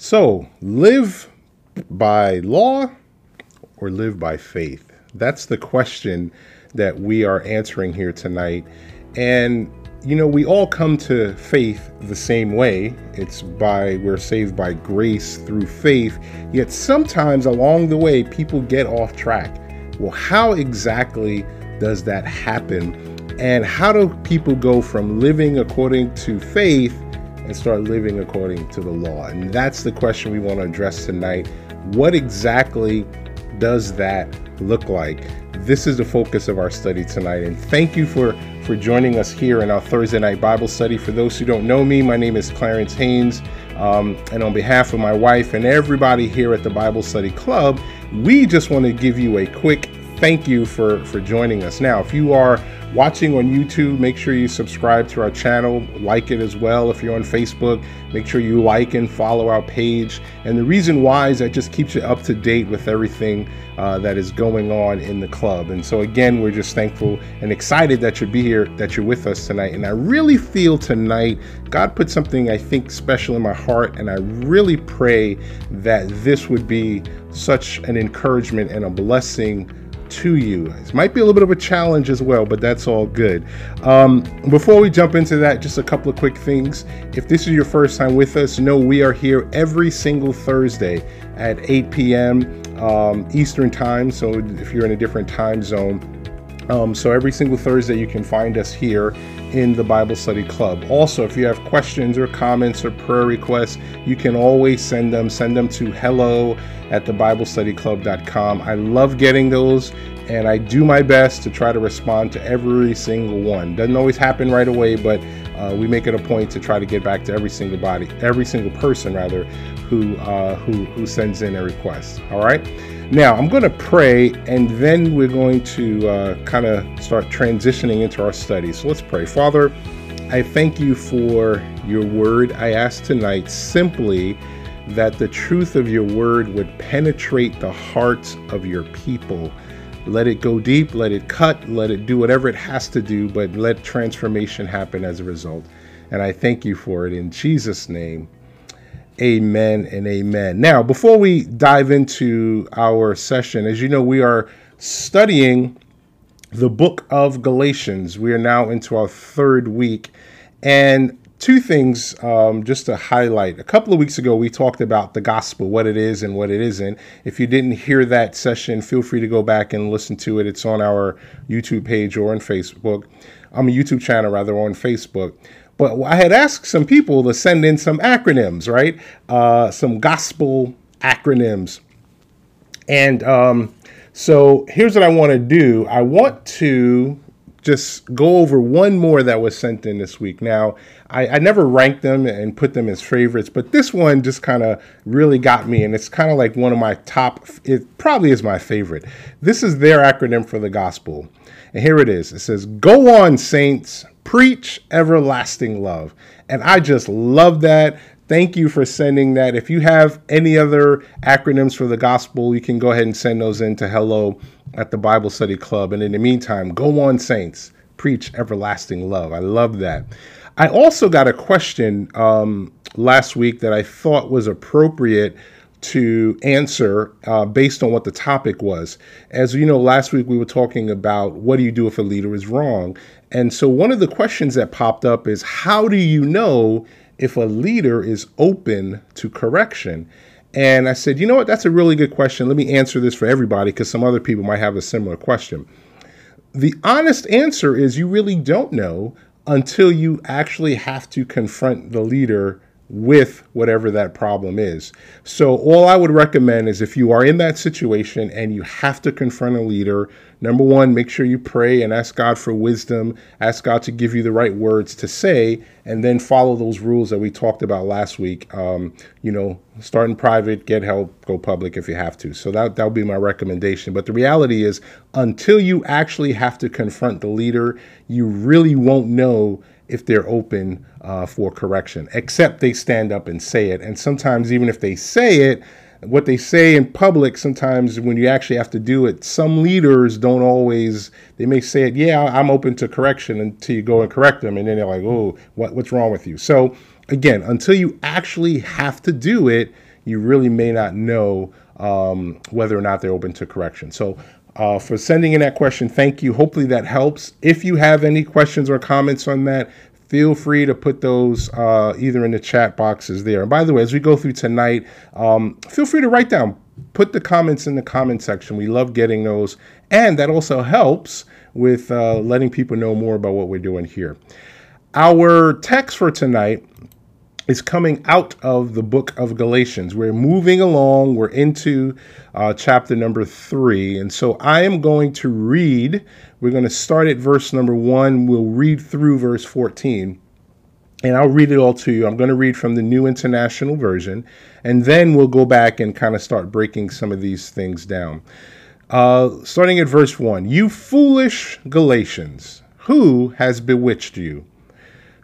So, live by law or live by faith? That's the question that we are answering here tonight. And, you know, we all come to faith the same way. It's by, we're saved by grace through faith. Yet sometimes along the way, people get off track. Well, how exactly does that happen? And how do people go from living according to faith and start living according to the law? And that's the question we want to address tonight. What exactly does that look like? This is the focus of our study tonight. And thank you for, for joining us here in our Thursday night Bible study. For those who don't know me, my name is Clarence Haynes. Um, and on behalf of my wife and everybody here at the Bible Study Club, we just want to give you a quick thank you for, for joining us. Now, if you are watching on YouTube, make sure you subscribe to our channel, like it as well. If you're on Facebook, make sure you like and follow our page. And the reason why is that just keeps you up to date with everything uh, that is going on in the club. And so, again, we're just thankful and excited that you're be here, that you're with us tonight. And I really feel tonight God put something I think special in my heart, and I really pray that this would be such an encouragement and a blessing to you. It might be a little bit of a challenge as well, but that's all good. Um, before we jump into that, just a couple of quick things. If this is your first time with us, know we are here every single Thursday at 8 p.m. Um, Eastern Time. So if you're in a different time zone, um, so every single Thursday, you can find us here in the Bible Study Club. Also, if you have questions or comments or prayer requests, you can always send them. Send them to hello at thebiblestudyclub.com. I love getting those, and I do my best to try to respond to every single one. Doesn't always happen right away, but uh, we make it a point to try to get back to every single body, every single person rather, who uh, who who sends in a request. All right. Now, I'm going to pray and then we're going to uh, kind of start transitioning into our study. So let's pray. Father, I thank you for your word. I ask tonight simply that the truth of your word would penetrate the hearts of your people. Let it go deep, let it cut, let it do whatever it has to do, but let transformation happen as a result. And I thank you for it in Jesus' name. Amen and amen. Now, before we dive into our session, as you know, we are studying the book of Galatians. We are now into our third week. And two things um, just to highlight. A couple of weeks ago, we talked about the gospel, what it is and what it isn't. If you didn't hear that session, feel free to go back and listen to it. It's on our YouTube page or on Facebook. I'm um, a YouTube channel, rather, on Facebook. But I had asked some people to send in some acronyms, right? Uh, some gospel acronyms. And um, so here's what I want to do I want to just go over one more that was sent in this week. Now, I, I never ranked them and put them as favorites, but this one just kind of really got me, and it's kind of like one of my top, it probably is my favorite. This is their acronym for the gospel. And here it is it says, Go on, saints, Preach everlasting love. And I just love that. Thank you for sending that. If you have any other acronyms for the gospel, you can go ahead and send those in to hello at the Bible Study Club. And in the meantime, go on, saints. Preach everlasting love. I love that. I also got a question um, last week that I thought was appropriate to answer uh, based on what the topic was. As you know, last week we were talking about what do you do if a leader is wrong? And so one of the questions that popped up is how do you know if a leader is open to correction? And I said, you know what, that's a really good question. Let me answer this for everybody because some other people might have a similar question. The honest answer is you really don't know until you actually have to confront the leader with whatever that problem is. So, all I would recommend is if you are in that situation and you have to confront a leader, number one, make sure you pray and ask God for wisdom, ask God to give you the right words to say, and then follow those rules that we talked about last week. Um, you know, start in private, get help, go public if you have to. So, that, that would be my recommendation. But the reality is, until you actually have to confront the leader, you really won't know if they're open uh, for correction, except they stand up and say it. And sometimes, even if they say it, what they say in public, sometimes when you actually have to do it, some leaders don't always, they may say it, yeah, I'm open to correction until you go and correct them. And then they're like, oh, what, what's wrong with you? So, again, until you actually have to do it, you really may not know um, whether or not they're open to correction. So, uh, for sending in that question, thank you. Hopefully that helps. If you have any questions or comments on that, feel free to put those uh, either in the chat boxes there. And by the way, as we go through tonight, um, feel free to write down, put the comments in the comment section. We love getting those. And that also helps with uh, letting people know more about what we're doing here. Our text for tonight is coming out of the book of Galatians. We're moving along, we're into uh, chapter number three. And so I am going to read, we're going to start at verse number one, we'll read through verse 14. And I'll read it all to you. I'm going to read from the New International Version, and then we'll go back and kind of start breaking some of these things down. Uh, starting at verse 1 You foolish Galatians, who has bewitched you?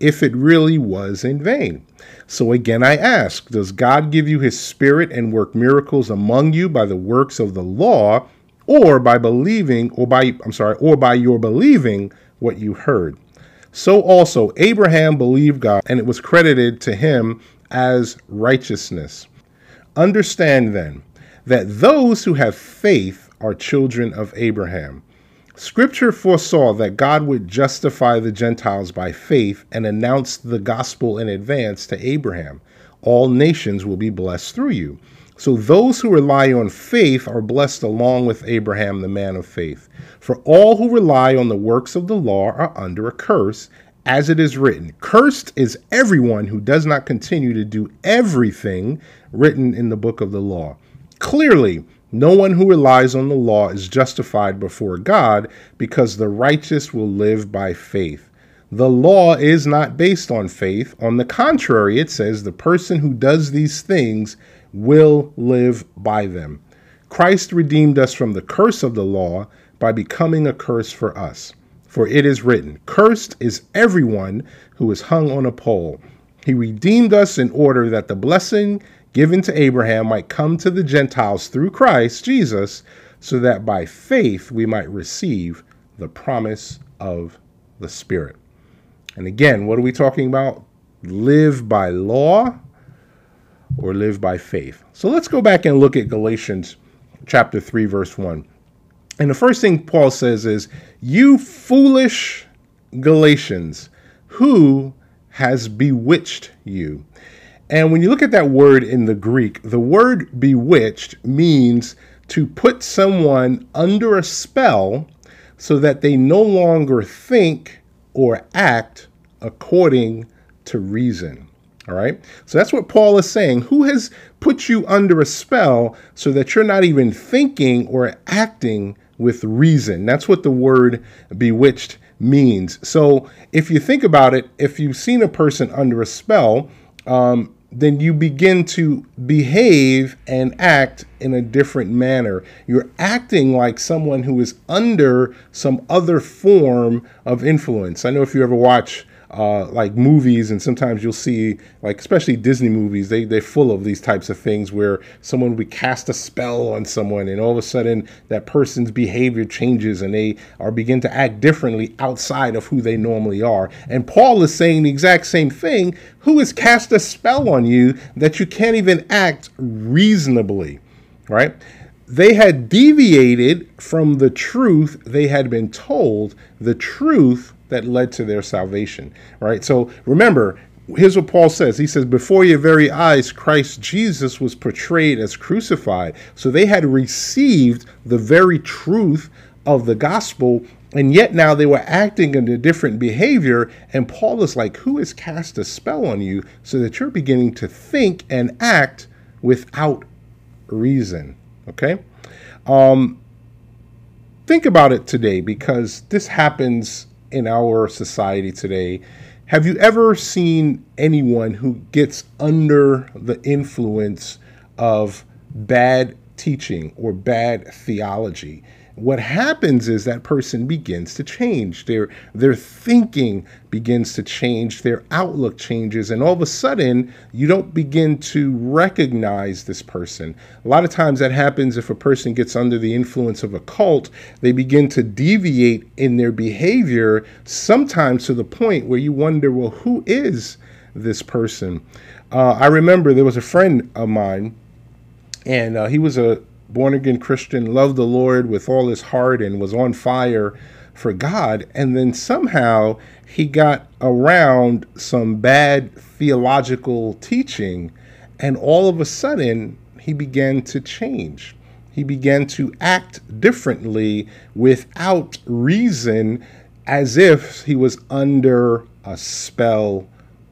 If it really was in vain. So again, I ask Does God give you his spirit and work miracles among you by the works of the law, or by believing, or by, I'm sorry, or by your believing what you heard? So also, Abraham believed God, and it was credited to him as righteousness. Understand then that those who have faith are children of Abraham. Scripture foresaw that God would justify the Gentiles by faith and announced the gospel in advance to Abraham. All nations will be blessed through you. So those who rely on faith are blessed along with Abraham, the man of faith. For all who rely on the works of the law are under a curse, as it is written Cursed is everyone who does not continue to do everything written in the book of the law. Clearly, no one who relies on the law is justified before God because the righteous will live by faith. The law is not based on faith. On the contrary, it says the person who does these things will live by them. Christ redeemed us from the curse of the law by becoming a curse for us. For it is written, Cursed is everyone who is hung on a pole. He redeemed us in order that the blessing given to Abraham might come to the Gentiles through Christ Jesus, so that by faith we might receive the promise of the Spirit. And again, what are we talking about? Live by law or live by faith. So let's go back and look at Galatians chapter 3, verse 1. And the first thing Paul says is, You foolish Galatians, who has bewitched you? And when you look at that word in the Greek, the word bewitched means to put someone under a spell so that they no longer think or act according to reason. All right. So that's what Paul is saying. Who has put you under a spell so that you're not even thinking or acting with reason? That's what the word bewitched means. So if you think about it, if you've seen a person under a spell, um, then you begin to behave and act in a different manner. You're acting like someone who is under some other form of influence. I know if you ever watch uh, like movies, and sometimes you'll see, like especially Disney movies, they they're full of these types of things where someone would cast a spell on someone, and all of a sudden that person's behavior changes, and they are begin to act differently outside of who they normally are. And Paul is saying the exact same thing. Who has cast a spell on you that you can't even act reasonably, right? they had deviated from the truth they had been told, the truth that led to their salvation. Right? So remember, here's what Paul says. He says, Before your very eyes, Christ Jesus was portrayed as crucified. So they had received the very truth of the gospel, and yet now they were acting in a different behavior. And Paul is like, Who has cast a spell on you so that you're beginning to think and act without reason? Okay? Um, think about it today because this happens in our society today. Have you ever seen anyone who gets under the influence of bad teaching or bad theology what happens is that person begins to change. Their their thinking begins to change their outlook changes and all of a sudden you don't begin to recognize this person. A lot of times that happens if a person gets under the influence of a cult they begin to deviate in their behavior sometimes to the point where you wonder well who is this person? Uh, i remember there was a friend of mine and uh, he was a born again Christian, loved the Lord with all his heart, and was on fire for God. And then somehow he got around some bad theological teaching, and all of a sudden he began to change. He began to act differently without reason, as if he was under a spell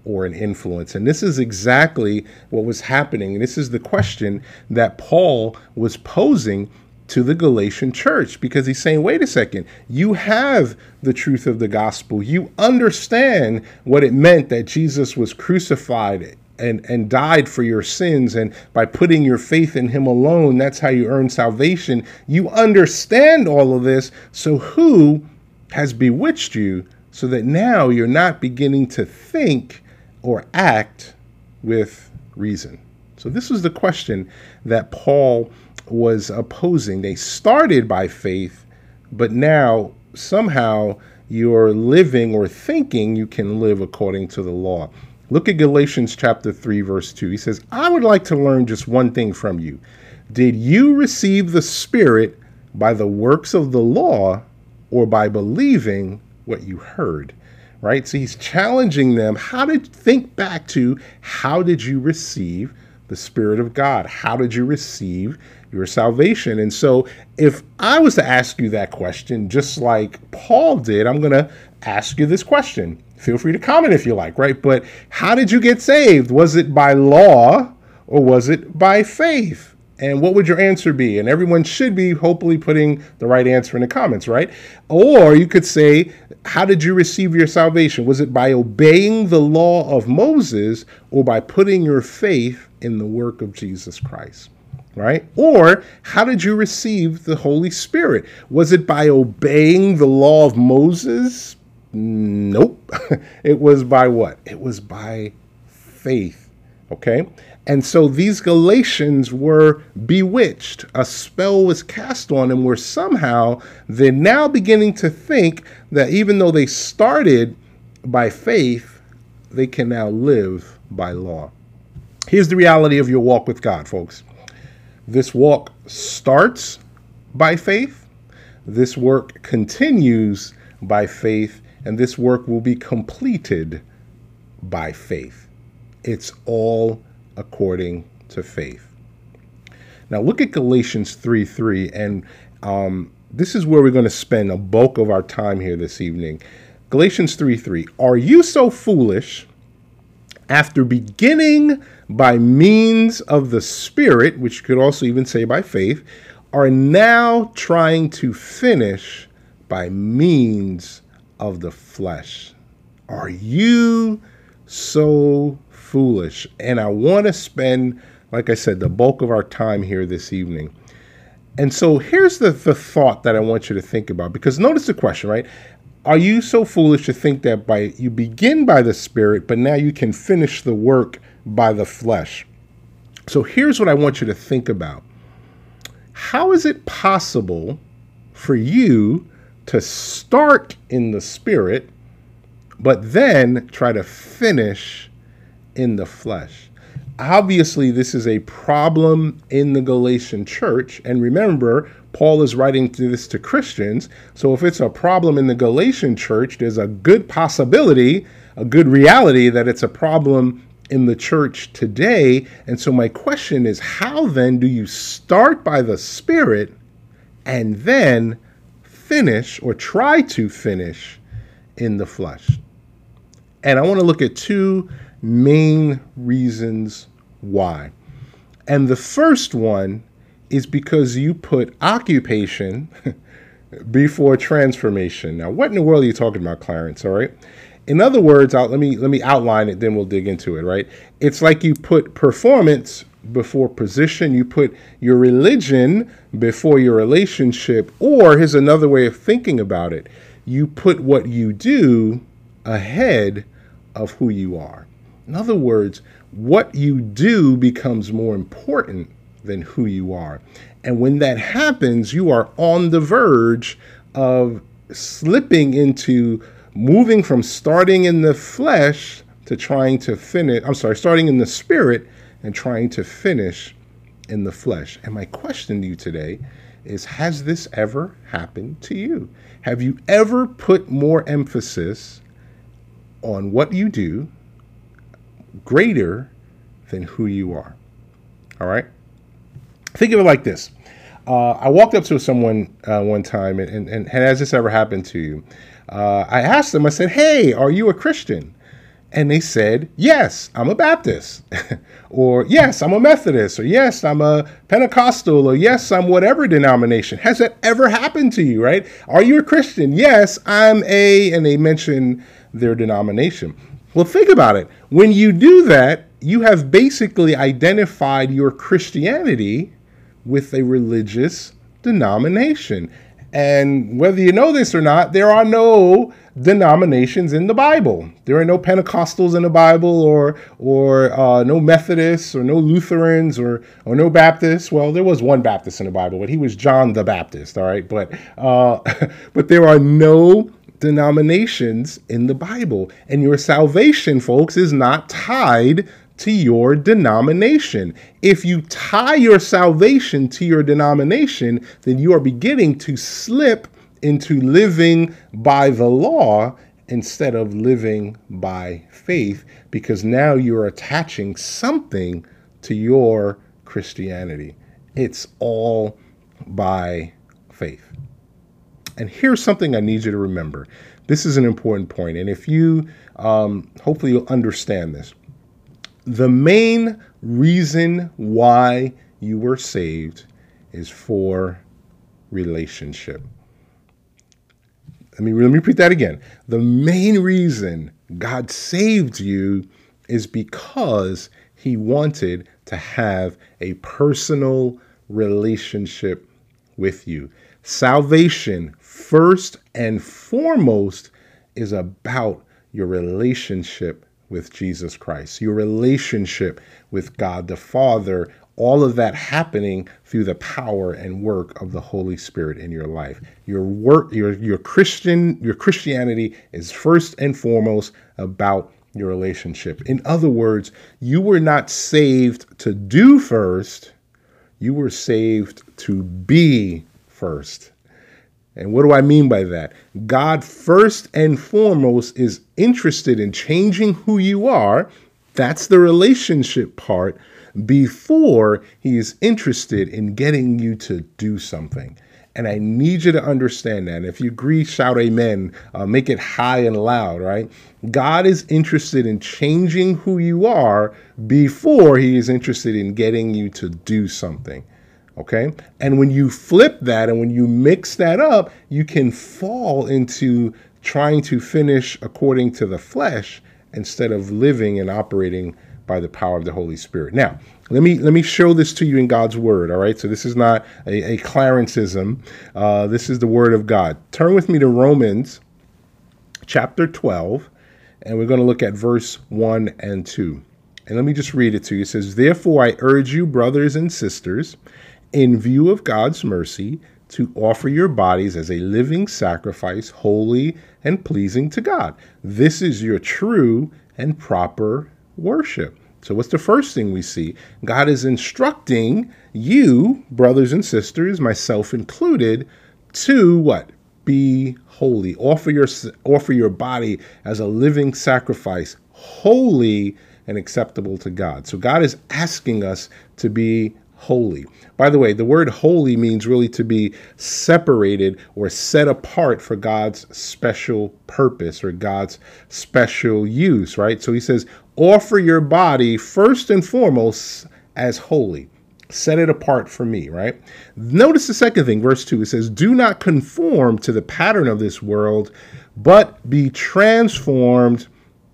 or an influence. And this is exactly what was happening. This is the question that Paul was posing to the Galatian church because he's saying, wait a second, you have the truth of the gospel. You understand what it meant that Jesus was crucified and, and died for your sins. And by putting your faith in him alone, that's how you earn salvation. You understand all of this. So who has bewitched you so that now you're not beginning to think or act with reason? So, this was the question that Paul was opposing. They started by faith, but now somehow you're living or thinking you can live according to the law. Look at Galatians chapter 3, verse 2. He says, I would like to learn just one thing from you. Did you receive the Spirit by the works of the law or by believing what you heard? Right? So he's challenging them how to think back to how did you receive the Spirit of God? How did you receive your salvation? And so if I was to ask you that question, just like Paul did, I'm going to ask you this question. Feel free to comment if you like, right? But how did you get saved? Was it by law or was it by faith? And what would your answer be? And everyone should be hopefully putting the right answer in the comments, right? Or you could say, How did you receive your salvation? Was it by obeying the law of Moses or by putting your faith in the work of Jesus Christ? Right? Or how did you receive the Holy Spirit? Was it by obeying the law of Moses? Nope. it was by what? It was by faith. Okay? And so these Galatians were bewitched. A spell was cast on them where somehow they're now beginning to think that even though they started by faith, they can now live by law. Here's the reality of your walk with God, folks. This walk starts by faith, this work continues by faith, and this work will be completed by faith. It's all according to faith. Now look at Galatians 3 3, and um, this is where we're going to spend a bulk of our time here this evening. Galatians 3 3. Are you so foolish after beginning by means of the Spirit, which you could also even say by faith, are now trying to finish by means of the flesh? Are you so foolish. And I want to spend, like I said, the bulk of our time here this evening. And so here's the, the thought that I want you to think about because notice the question, right? Are you so foolish to think that by you begin by the spirit, but now you can finish the work by the flesh? So here's what I want you to think about. How is it possible for you to start in the spirit, but then try to finish in the flesh. Obviously, this is a problem in the Galatian church. And remember, Paul is writing this to Christians. So if it's a problem in the Galatian church, there's a good possibility, a good reality that it's a problem in the church today. And so my question is how then do you start by the Spirit and then finish or try to finish in the flesh? And I want to look at two main reasons why. And the first one is because you put occupation before transformation. Now, what in the world are you talking about, Clarence? All right. In other words, I'll, let me let me outline it, then we'll dig into it. Right? It's like you put performance before position, you put your religion before your relationship, or here's another way of thinking about it you put what you do ahead of who you are. In other words, what you do becomes more important than who you are. And when that happens, you are on the verge of slipping into moving from starting in the flesh to trying to finish, I'm sorry, starting in the spirit and trying to finish in the flesh. And my question to you today is Has this ever happened to you? Have you ever put more emphasis on what you do greater than who you are? All right? Think of it like this. Uh, I walked up to someone uh, one time, and, and, and, has this ever happened to you? Uh, I asked them, I said, Hey, are you a Christian? And they said, Yes, I'm a Baptist. or Yes, I'm a Methodist. Or Yes, I'm a Pentecostal. Or Yes, I'm whatever denomination. Has that ever happened to you, right? Are you a Christian? Yes, I'm a, and they mention their denomination. Well, think about it. When you do that, you have basically identified your Christianity with a religious denomination. And whether you know this or not, there are no denominations in the Bible. There are no Pentecostals in the Bible, or or uh, no Methodists, or no Lutherans, or or no Baptists. Well, there was one Baptist in the Bible, but he was John the Baptist. All right, but uh, but there are no denominations in the Bible, and your salvation, folks, is not tied to your denomination. If you tie your salvation to your denomination, then you are beginning to slip into living by the law instead of living by faith because now you're attaching something to your Christianity. It's all by. And here's something I need you to remember. This is an important point, and if you um, hopefully you'll understand this the main reason why you were saved is for relationship. Let me, let me repeat that again. The main reason God saved you is because he wanted to have a personal relationship with you. Salvation, first and foremost, is about your relationship with Jesus Christ, your relationship with God the Father, all of that happening through the power and work of the Holy Spirit in your life. Your work, your your Christian, your Christianity is first and foremost about your relationship. In other words, you were not saved to do first, you were saved to be first. And what do I mean by that? God, first and foremost, is interested in changing who you are. That's the relationship part before he is interested in getting you to do something. And I need you to understand that. And If you agree, shout amen. Uh, make it high and loud, right? God is interested in changing who you are before he is interested in getting you to do something. Okay. And when you flip that and when you mix that up, you can fall into trying to finish according to the flesh instead of living and operating by the power of the Holy Spirit. Now, let me let me show this to you in God's word. All right, so this is not a, a Clarenceism. Uh, this is the word of God. Turn with me to Romans chapter 12, and we're going to look at verse 1 and 2. And let me just read it to you. It says, Therefore I urge you, brothers and sisters, in view of God's mercy, to offer your bodies as a living sacrifice, holy and pleasing to God. This is your true and proper worship. So, what's the first thing we see? God is instructing you, brothers and sisters, myself included, to what? Be holy. Offer your offer your body as a living sacrifice, holy and acceptable to God. So God is asking us to be holy. By the way, the word holy means really to be separated or set apart for God's special purpose or God's special use, right? So he says, offer your body first and foremost as holy. Set it apart for me, right? Notice the second thing, verse 2, it says, Do not conform to the pattern of this world, but be transformed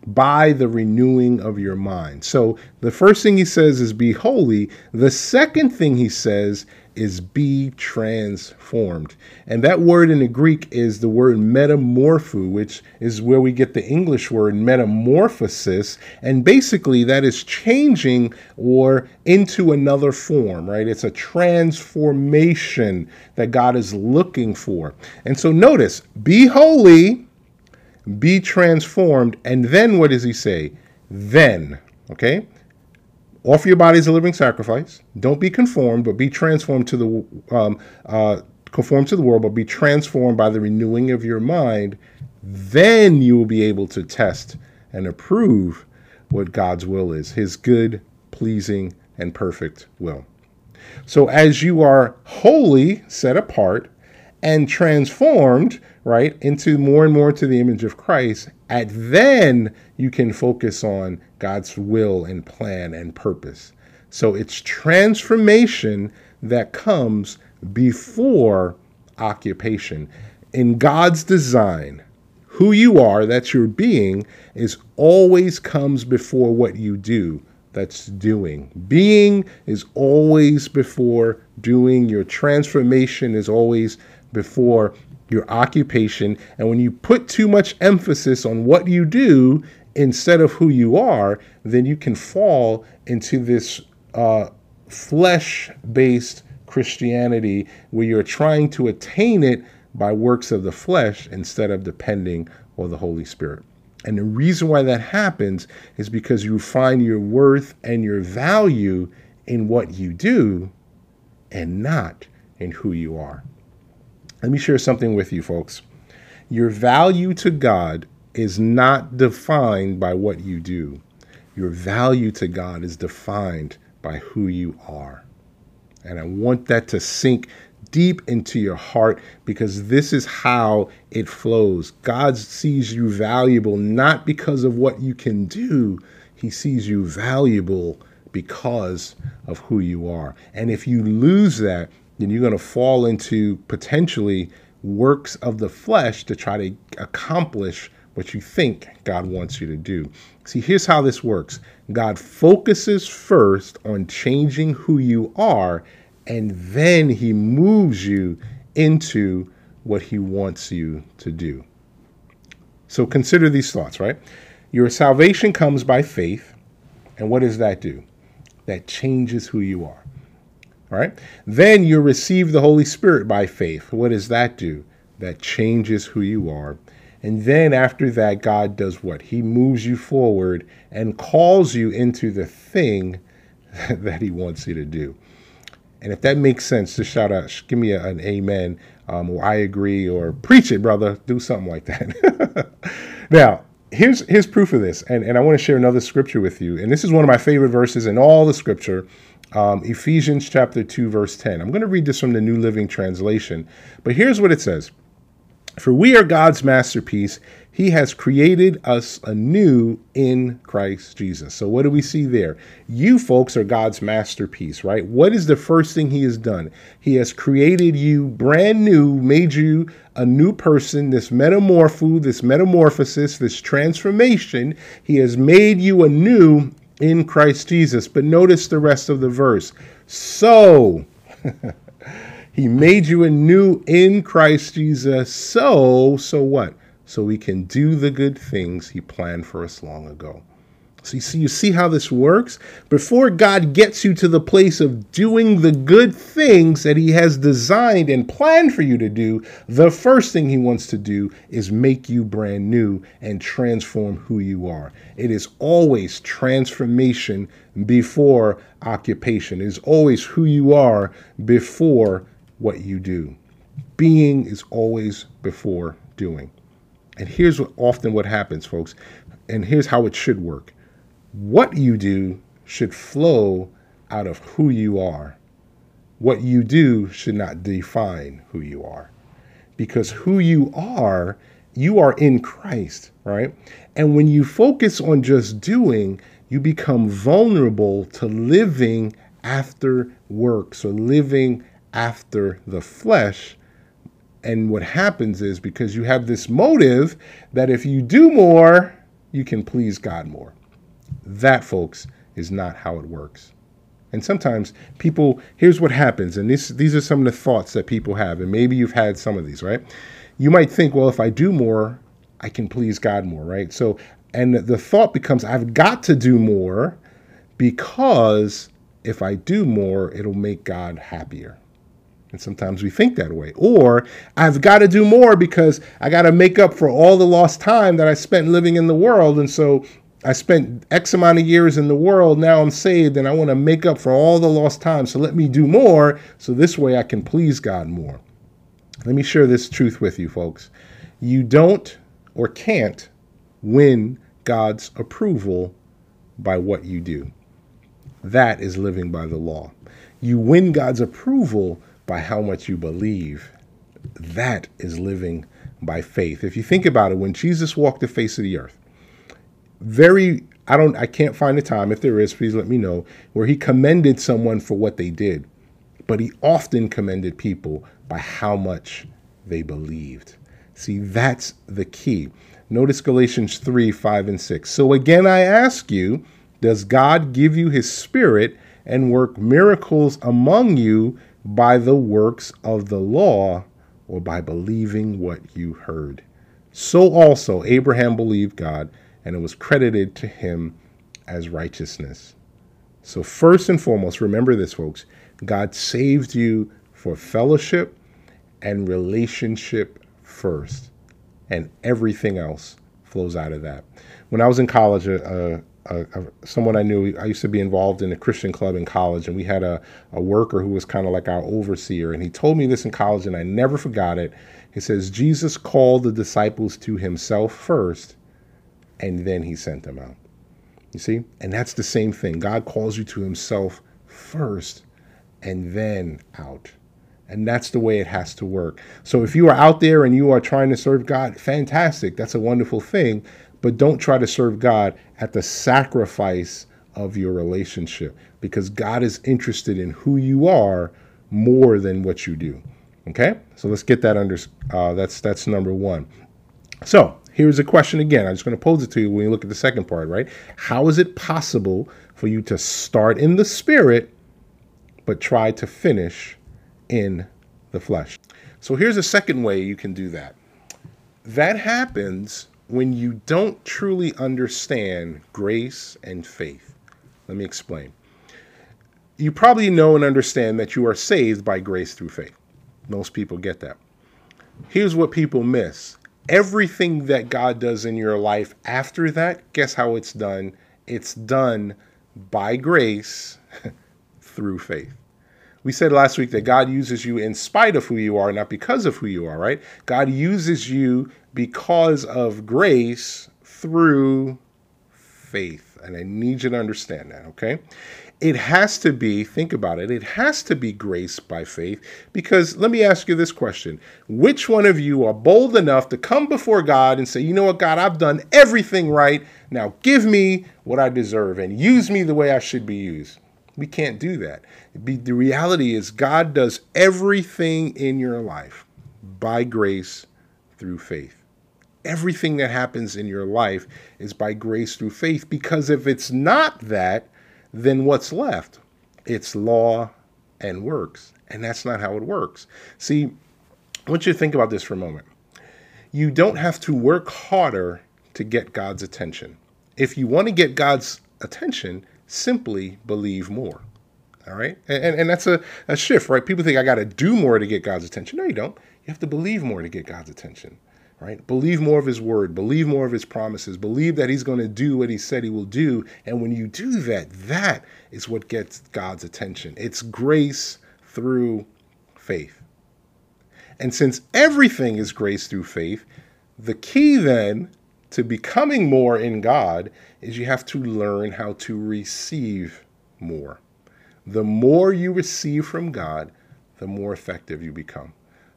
by the renewing of your mind. So the first thing he says is be holy. The second thing he says is be transformed. And that word in the Greek is the word metamorpho, which is where we get the English word metamorphosis. And basically, that is changing or into another form, right? It's a transformation that God is looking for. And so notice, be holy, be transformed. And then what does he say? Then, okay? offer your body as a living sacrifice. Don't be conformed, but be transformed to the um, uh, conform to the world, but be transformed by the renewing of your mind. Then you will be able to test and approve what God's will is, His good, pleasing, and perfect will. So as you are wholly set apart and transformed, right, into more and more to the image of Christ, at then you can focus on God's will and plan and purpose. So it's transformation that comes before occupation. In God's design, who you are, that's your being, is always comes before what you do. That's doing. Being is always before doing. Your transformation is always before your occupation. And when you put too much emphasis on what you do instead of who you are, then you can fall into this uh, flesh based Christianity where you're trying to attain it by works of the flesh instead of depending on the Holy Spirit. And the reason why that happens is because you find your worth and your value in what you do and not in who you are. Let me share something with you, folks. Your value to God is not defined by what you do. Your value to God is defined by who you are. And I want that to sink deep into your heart because this is how it flows. God sees you valuable not because of what you can do, He sees you valuable because of who you are. And if you lose that, then you're going to fall into potentially works of the flesh to try to accomplish what you think God wants you to do. See, here's how this works God focuses first on changing who you are, and then he moves you into what he wants you to do. So consider these thoughts, right? Your salvation comes by faith. And what does that do? That changes who you are. All right. Then you receive the Holy Spirit by faith. What does that do? That changes who you are. And then after that, God does what? He moves you forward and calls you into the thing that He wants you to do. And if that makes sense, just shout out, give me an amen, um, or I agree, or preach it, brother. Do something like that. now, here's here's proof of this, and, and I want to share another scripture with you. And this is one of my favorite verses in all the scripture um, Ephesians chapter 2, verse 10. I'm going to read this from the New Living Translation, but here's what it says For we are God's masterpiece. He has created us anew in Christ Jesus. So, what do we see there? You folks are God's masterpiece, right? What is the first thing He has done? He has created you brand new, made you a new person, this metamorpho, this metamorphosis, this transformation. He has made you anew in Christ Jesus. But notice the rest of the verse. So, he made you anew in Christ Jesus. So, so what? So we can do the good things he planned for us long ago. So you see, you see how this works? Before God gets you to the place of doing the good things that He has designed and planned for you to do, the first thing He wants to do is make you brand new and transform who you are. It is always transformation before occupation. It is always who you are before what you do. Being is always before doing. And here's what, often what happens, folks, and here's how it should work what you do should flow out of who you are. What you do should not define who you are. Because who you are, you are in Christ, right? And when you focus on just doing, you become vulnerable to living after works or living after the flesh. And what happens is because you have this motive that if you do more, you can please God more. That, folks, is not how it works. And sometimes people, here's what happens, and this, these are some of the thoughts that people have, and maybe you've had some of these, right? You might think, well, if I do more, I can please God more, right? So, and the thought becomes, I've got to do more because if I do more, it'll make God happier. And sometimes we think that way. Or I've got to do more because I got to make up for all the lost time that I spent living in the world. And so I spent X amount of years in the world. Now I'm saved and I want to make up for all the lost time. So let me do more so this way I can please God more. Let me share this truth with you, folks. You don't or can't win God's approval by what you do. That is living by the law. You win God's approval by how much you believe. That is living by faith. If you think about it, when Jesus walked the face of the earth, very I don't I can't find the time. If there is please let me know where he commended someone for what they did. But he often commended people by how much they believed. See that's the key. Notice Galatians 3 5 and 6 so again I ask you does God give you his spirit and work miracles among you by the works of the law or by believing what you heard. So also Abraham believed God, and it was credited to him as righteousness. So, first and foremost, remember this, folks God saved you for fellowship and relationship first, and everything else flows out of that. When I was in college, uh, uh, someone I knew. I used to be involved in a Christian club in college, and we had a, a worker who was kind of like our overseer. And he told me this in college, and I never forgot it. He says, Jesus called the disciples to himself first, and then he sent them out. You see? And that's the same thing. God calls you to himself first, and then out. And that's the way it has to work. So if you are out there and you are trying to serve God, fantastic. That's a wonderful thing but don't try to serve God at the sacrifice of your relationship because God is interested in who you are more than what you do. Okay, so let's get that under. Uh, that's that's number one. So here's a question again. I'm just going to pose it to you when you look at the second part. Right? How is it possible for you to start in the spirit, but try to finish in the flesh? So here's a second way you can do that. That happens when you don't truly understand grace and faith. Let me explain. You probably know and understand that you are saved by grace through faith. Most people get that. Here's what people miss everything that God does in your life after that, guess how it's done? It's done by grace through faith. We said last week that God uses you in spite of who you are, not because of who you are, right? God uses you because of grace through faith. And I need you to understand that, okay? It has to be, think about it, it has to be grace by faith. Because let me ask you this question Which one of you are bold enough to come before God and say, you know what, God, I've done everything right. Now give me what I deserve and use me the way I should be used? We can't do that. The reality is, God does everything in your life by grace through faith everything that happens in your life is by grace through faith. Because if it's not that, then what's left? It's law and works. And that's not how it works. See, I want you to think about this for a moment. You don't have to work harder to get God's attention. If you want to get God's attention, simply believe more. All right. And, and, that's a, a shift, right? People think I got to do more to get God's attention. No, you don't. You have to believe more to get God's attention right? Believe more of his word, believe more of his promises, believe that he's going to do what he said he will do. And when you do that, that is what gets God's attention. It's grace through faith. And since everything is grace through faith, the key then to becoming more in God is you have to learn how to receive more. The more you receive from God, the more effective you become.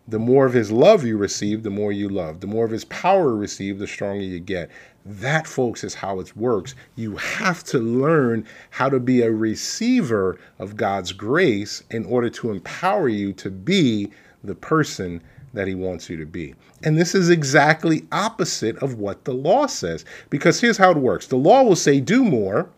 The more of his love you receive, the more you love. The more of his power you receive, the stronger you get. That, folks, is how it works. You have to learn how to be a receiver of God's grace in order to empower you to be the person that he wants you to be. And this is exactly opposite of what the law says. Because here's how it works the law will say, do more,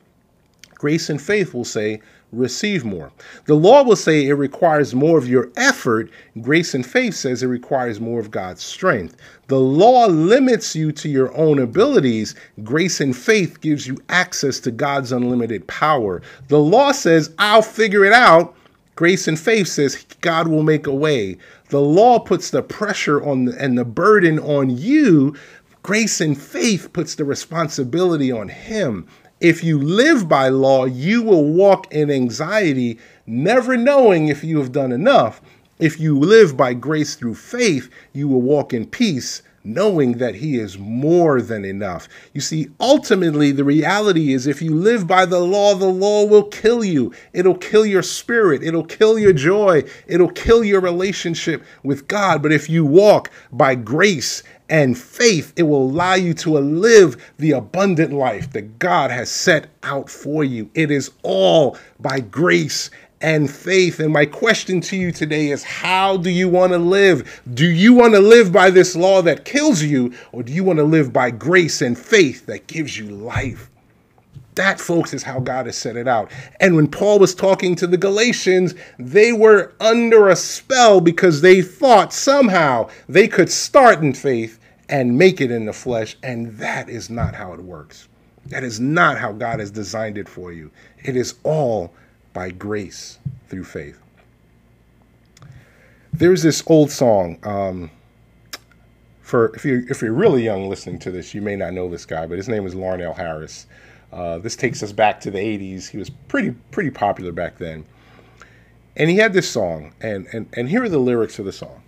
grace and faith will say, receive more. The law will say it requires more of your effort. Grace and faith says it requires more of God's strength. The law limits you to your own abilities. Grace and faith gives you access to God's unlimited power. The law says, I'll figure it out. Grace and faith says God will make a way. The law puts the pressure on the, and the burden on you. Grace and faith puts the responsibility on him. If you live by law, you will walk in anxiety, never knowing if you have done enough. If you live by grace through faith, you will walk in peace, knowing that He is more than enough. You see, ultimately, the reality is if you live by the law, the law will kill you. It'll kill your spirit, it'll kill your joy, it'll kill your relationship with God. But if you walk by grace and faith, it will allow you to live the abundant life that God has set out for you. It is all by grace and faith. And my question to you today is how do you want to live? Do you want to live by this law that kills you, or do you want to live by grace and faith that gives you life? That, folks, is how God has set it out. And when Paul was talking to the Galatians, they were under a spell because they thought somehow they could start in faith and make it in the flesh. And that is not how it works. That is not how God has designed it for you. It is all by grace through faith. There's this old song. Um, for if you if you're really young listening to this, you may not know this guy, but his name is Larnelle Harris. Uh, this takes us back to the 80s. He was pretty pretty popular back then. And he had this song, and, and, and here are the lyrics of the song.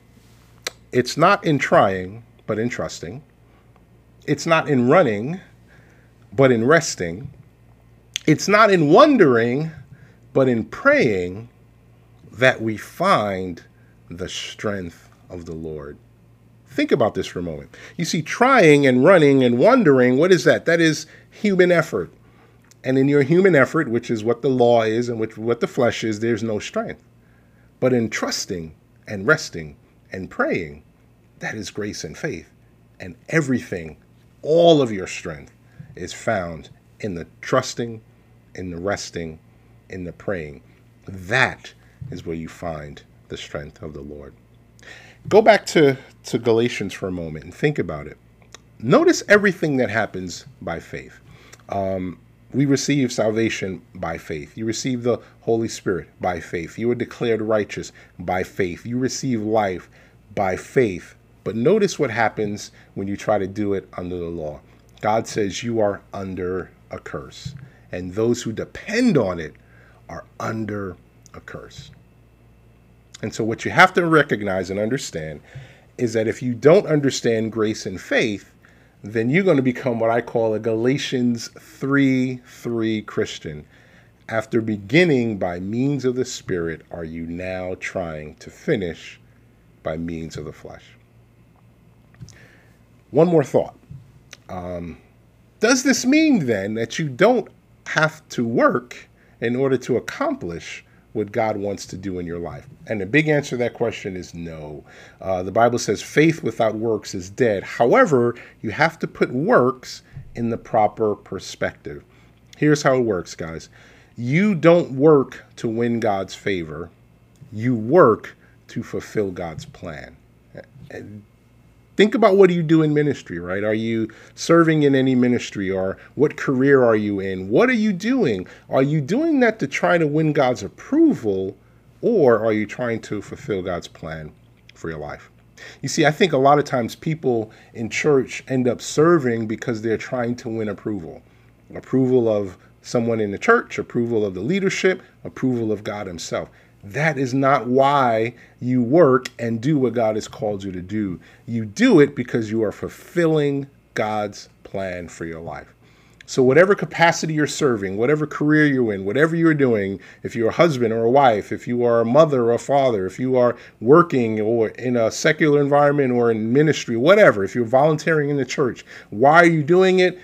It's not in trying, but in trusting. It's not in running, but in resting. It's not in wondering, but in praying that we find the strength of the Lord. Think about this for a moment. You see, trying and running and wondering, what is that? That is human effort. And in your human effort, which is what the law is and which what the flesh is, there's no strength. But in trusting and resting and praying, that is grace and faith. And everything, all of your strength, is found in the trusting, in the resting, in the praying. That is where you find the strength of the Lord. Go back to, to Galatians for a moment and think about it. Notice everything that happens by faith. Um, we receive salvation by faith. You receive the Holy Spirit by faith. You are declared righteous by faith. You receive life by faith. But notice what happens when you try to do it under the law. God says you are under a curse, and those who depend on it are under a curse. And so, what you have to recognize and understand is that if you don't understand grace and faith, then you're going to become what I call a Galatians 3 3 Christian. After beginning by means of the Spirit, are you now trying to finish by means of the flesh? One more thought. Um, does this mean then that you don't have to work in order to accomplish what God wants to do in your life? And the big answer to that question is no. Uh, the Bible says faith without works is dead. However, you have to put works in the proper perspective. Here's how it works, guys you don't work to win God's favor, you work to fulfill God's plan. And think about what do you do in ministry, right? Are you serving in any ministry or what career are you in? What are you doing? Are you doing that to try to win God's approval or are you trying to fulfill God's plan for your life? You see, I think a lot of times people in church end up serving because they're trying to win approval. Approval of someone in the church, approval of the leadership, approval of God Himself. That is not why you work and do what God has called you to do. You do it because you are fulfilling God's plan for your life. So, whatever capacity you're serving, whatever career you're in, whatever you're doing, if you're a husband or a wife, if you are a mother or a father, if you are working or in a secular environment or in ministry, whatever, if you're volunteering in the church, why are you doing it?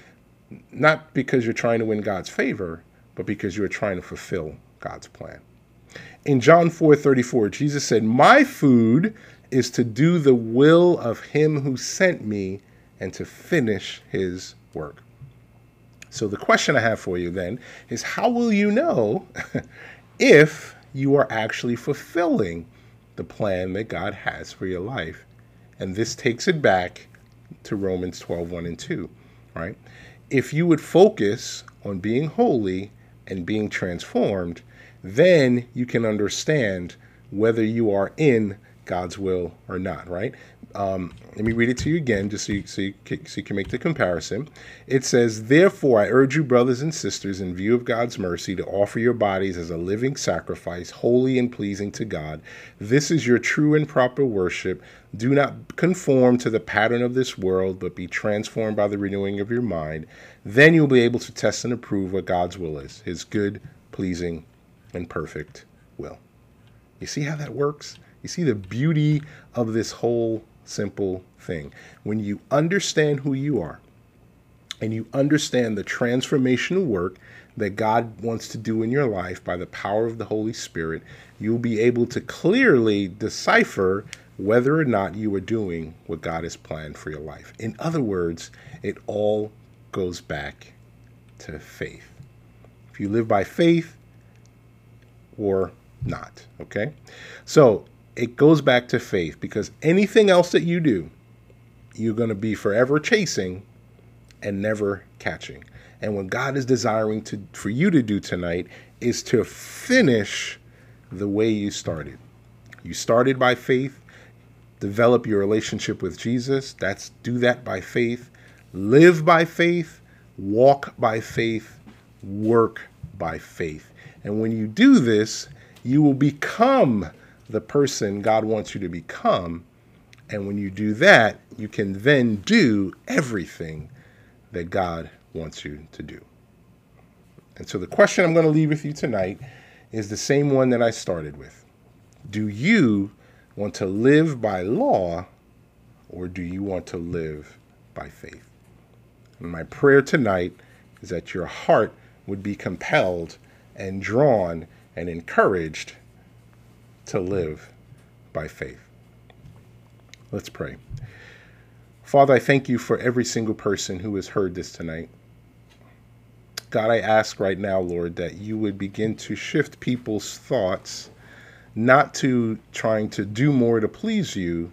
Not because you're trying to win God's favor, but because you're trying to fulfill God's plan. In John 4:34, Jesus said, My food is to do the will of him who sent me and to finish his work. So the question I have for you then is how will you know if you are actually fulfilling the plan that God has for your life? And this takes it back to Romans 12, 1 and 2, right? If you would focus on being holy and being transformed, then you can understand whether you are in God's will or not, right? Um, let me read it to you again, just so you, so, you can, so you can make the comparison. It says, Therefore, I urge you, brothers and sisters, in view of God's mercy, to offer your bodies as a living sacrifice, holy and pleasing to God. This is your true and proper worship. Do not conform to the pattern of this world, but be transformed by the renewing of your mind. Then you'll be able to test and approve what God's will is, his good, pleasing, and perfect will. You see how that works? You see the beauty of this whole simple thing. When you understand who you are and you understand the transformational work that God wants to do in your life by the power of the Holy Spirit, you'll be able to clearly decipher whether or not you are doing what God has planned for your life. In other words, it all goes back to faith. If you live by faith or not, okay? So it goes back to faith because anything else that you do, you're going to be forever chasing and never catching. And what God is desiring to for you to do tonight is to finish the way you started. You started by faith, develop your relationship with Jesus. That's do that by faith, live by faith, walk by faith, work by faith. And when you do this, you will become the person God wants you to become. And when you do that, you can then do everything that God wants you to do. And so the question I'm going to leave with you tonight is the same one that I started with. Do you want to live by law or do you want to live by faith? And my prayer tonight is that your heart would be compelled and drawn and encouraged to live by faith. Let's pray. Father, I thank you for every single person who has heard this tonight. God, I ask right now, Lord, that you would begin to shift people's thoughts, not to trying to do more to please you,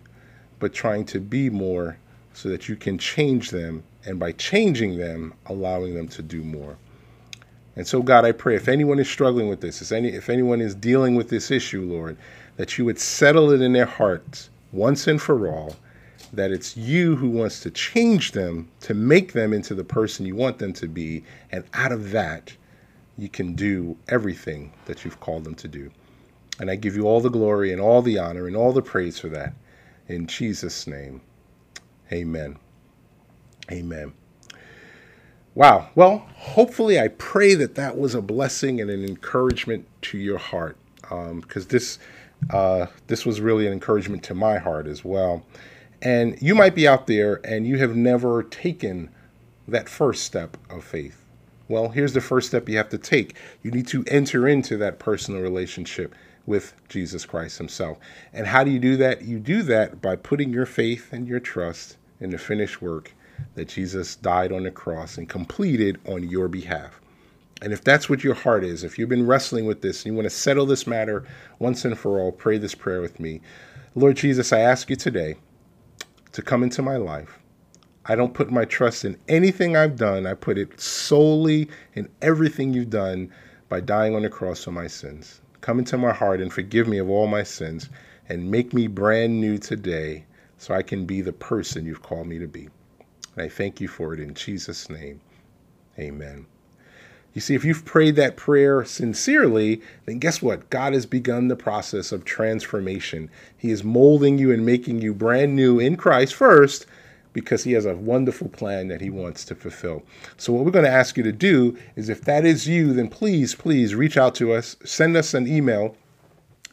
but trying to be more so that you can change them, and by changing them, allowing them to do more. And so, God, I pray if anyone is struggling with this, if, any, if anyone is dealing with this issue, Lord, that you would settle it in their hearts once and for all, that it's you who wants to change them to make them into the person you want them to be. And out of that, you can do everything that you've called them to do. And I give you all the glory and all the honor and all the praise for that. In Jesus' name, amen. Amen. Wow. Well, hopefully, I pray that that was a blessing and an encouragement to your heart, because um, this uh, this was really an encouragement to my heart as well. And you might be out there and you have never taken that first step of faith. Well, here's the first step you have to take. You need to enter into that personal relationship with Jesus Christ Himself. And how do you do that? You do that by putting your faith and your trust in the finished work that Jesus died on the cross and completed on your behalf. And if that's what your heart is, if you've been wrestling with this and you want to settle this matter once and for all, pray this prayer with me. Lord Jesus, I ask you today to come into my life. I don't put my trust in anything I've done. I put it solely in everything you've done by dying on the cross for my sins. Come into my heart and forgive me of all my sins and make me brand new today so I can be the person you've called me to be. And I thank you for it in Jesus' name. Amen. You see, if you've prayed that prayer sincerely, then guess what? God has begun the process of transformation. He is molding you and making you brand new in Christ first because He has a wonderful plan that He wants to fulfill. So, what we're going to ask you to do is if that is you, then please, please reach out to us, send us an email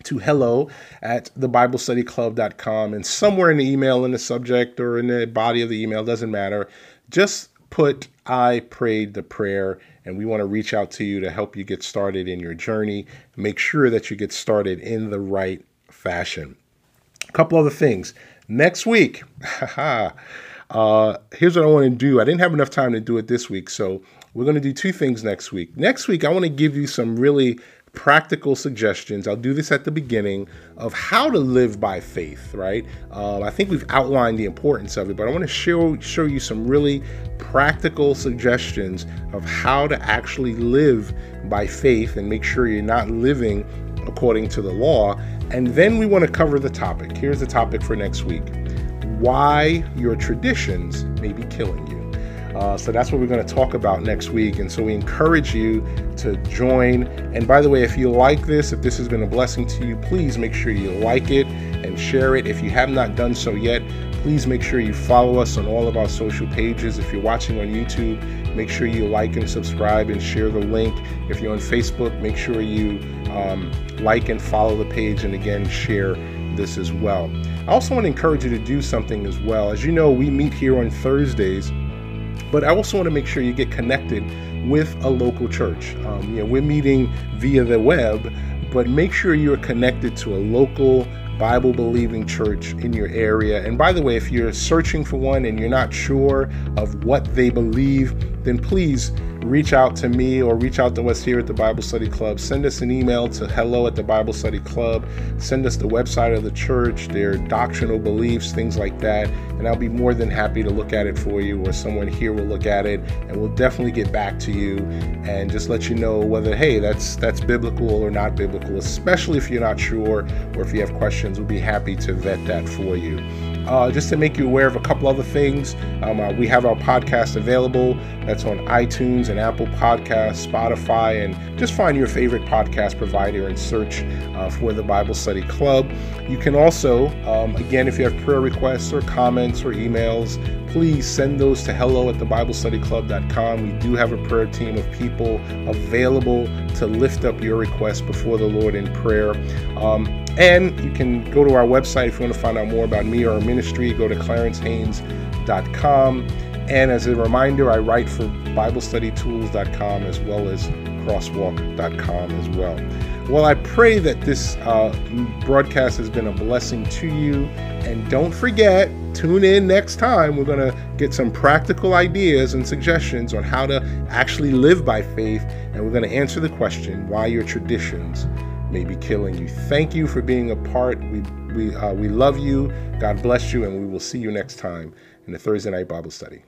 to hello at thebiblestudyclub.com and somewhere in the email in the subject or in the body of the email doesn't matter just put I prayed the prayer, and we want to reach out to you to help you get started in your journey. Make sure that you get started in the right fashion. A couple other things. Next week, uh, here's what I want to do. I didn't have enough time to do it this week, so we're going to do two things next week. Next week, I want to give you some really practical suggestions. I'll do this at the beginning of how to live by faith, right? Um, I think we've outlined the importance of it, but I want to show show you some really practical suggestions of how to actually live by faith and make sure you're not living according to the law. And then we want to cover the topic. Here's the topic for next week: why your traditions may be killing you. Uh, so that's what we're going to talk about next week. And so we encourage you to join. And by the way, if you like this, if this has been a blessing to you, please make sure you like it and share it. If you have not done so yet, please make sure you follow us on all of our social pages. If you're watching on YouTube, make sure you like and subscribe and share the link. If you're on Facebook, make sure you um, like and follow the page and again, share this as well. I also want to encourage you to do something as well. As you know, we meet here on Thursdays but I also want to make sure you get connected with a local church. Um, you know, we're meeting via the web, but make sure you're connected to a local Bible believing church in your area. And by the way, if you're searching for one and you're not sure of what they believe, then please reach out to me or reach out to us here at the Bible Study Club. Send us an email to hello at the Bible Study Club. Send us the website of the church, their doctrinal beliefs, things like that. And I'll be more than happy to look at it for you, or someone here will look at it, and we'll definitely get back to you and just let you know whether, hey, that's that's biblical or not biblical, especially if you're not sure or if you have questions. We'll be happy to vet that for you. Uh, just to make you aware of a couple other things, um, uh, we have our podcast available. That's on iTunes and Apple Podcasts, Spotify, and just find your favorite podcast provider and search uh, for the Bible Study Club. You can also, um, again, if you have prayer requests or comments or emails, please send those to hello at thebiblestudyclub.com. We do have a prayer team of people available to lift up your requests before the Lord in prayer. Um, and you can go to our website if you want to find out more about me or our ministry. Go to clarencehaynes.com. And as a reminder, I write for BibleStudyTools.com as well as Crosswalk.com as well. Well, I pray that this uh, broadcast has been a blessing to you. And don't forget, tune in next time. We're going to get some practical ideas and suggestions on how to actually live by faith. And we're going to answer the question why your traditions may be killing you. Thank you for being a part. We we uh, we love you. God bless you, and we will see you next time in the Thursday night Bible study.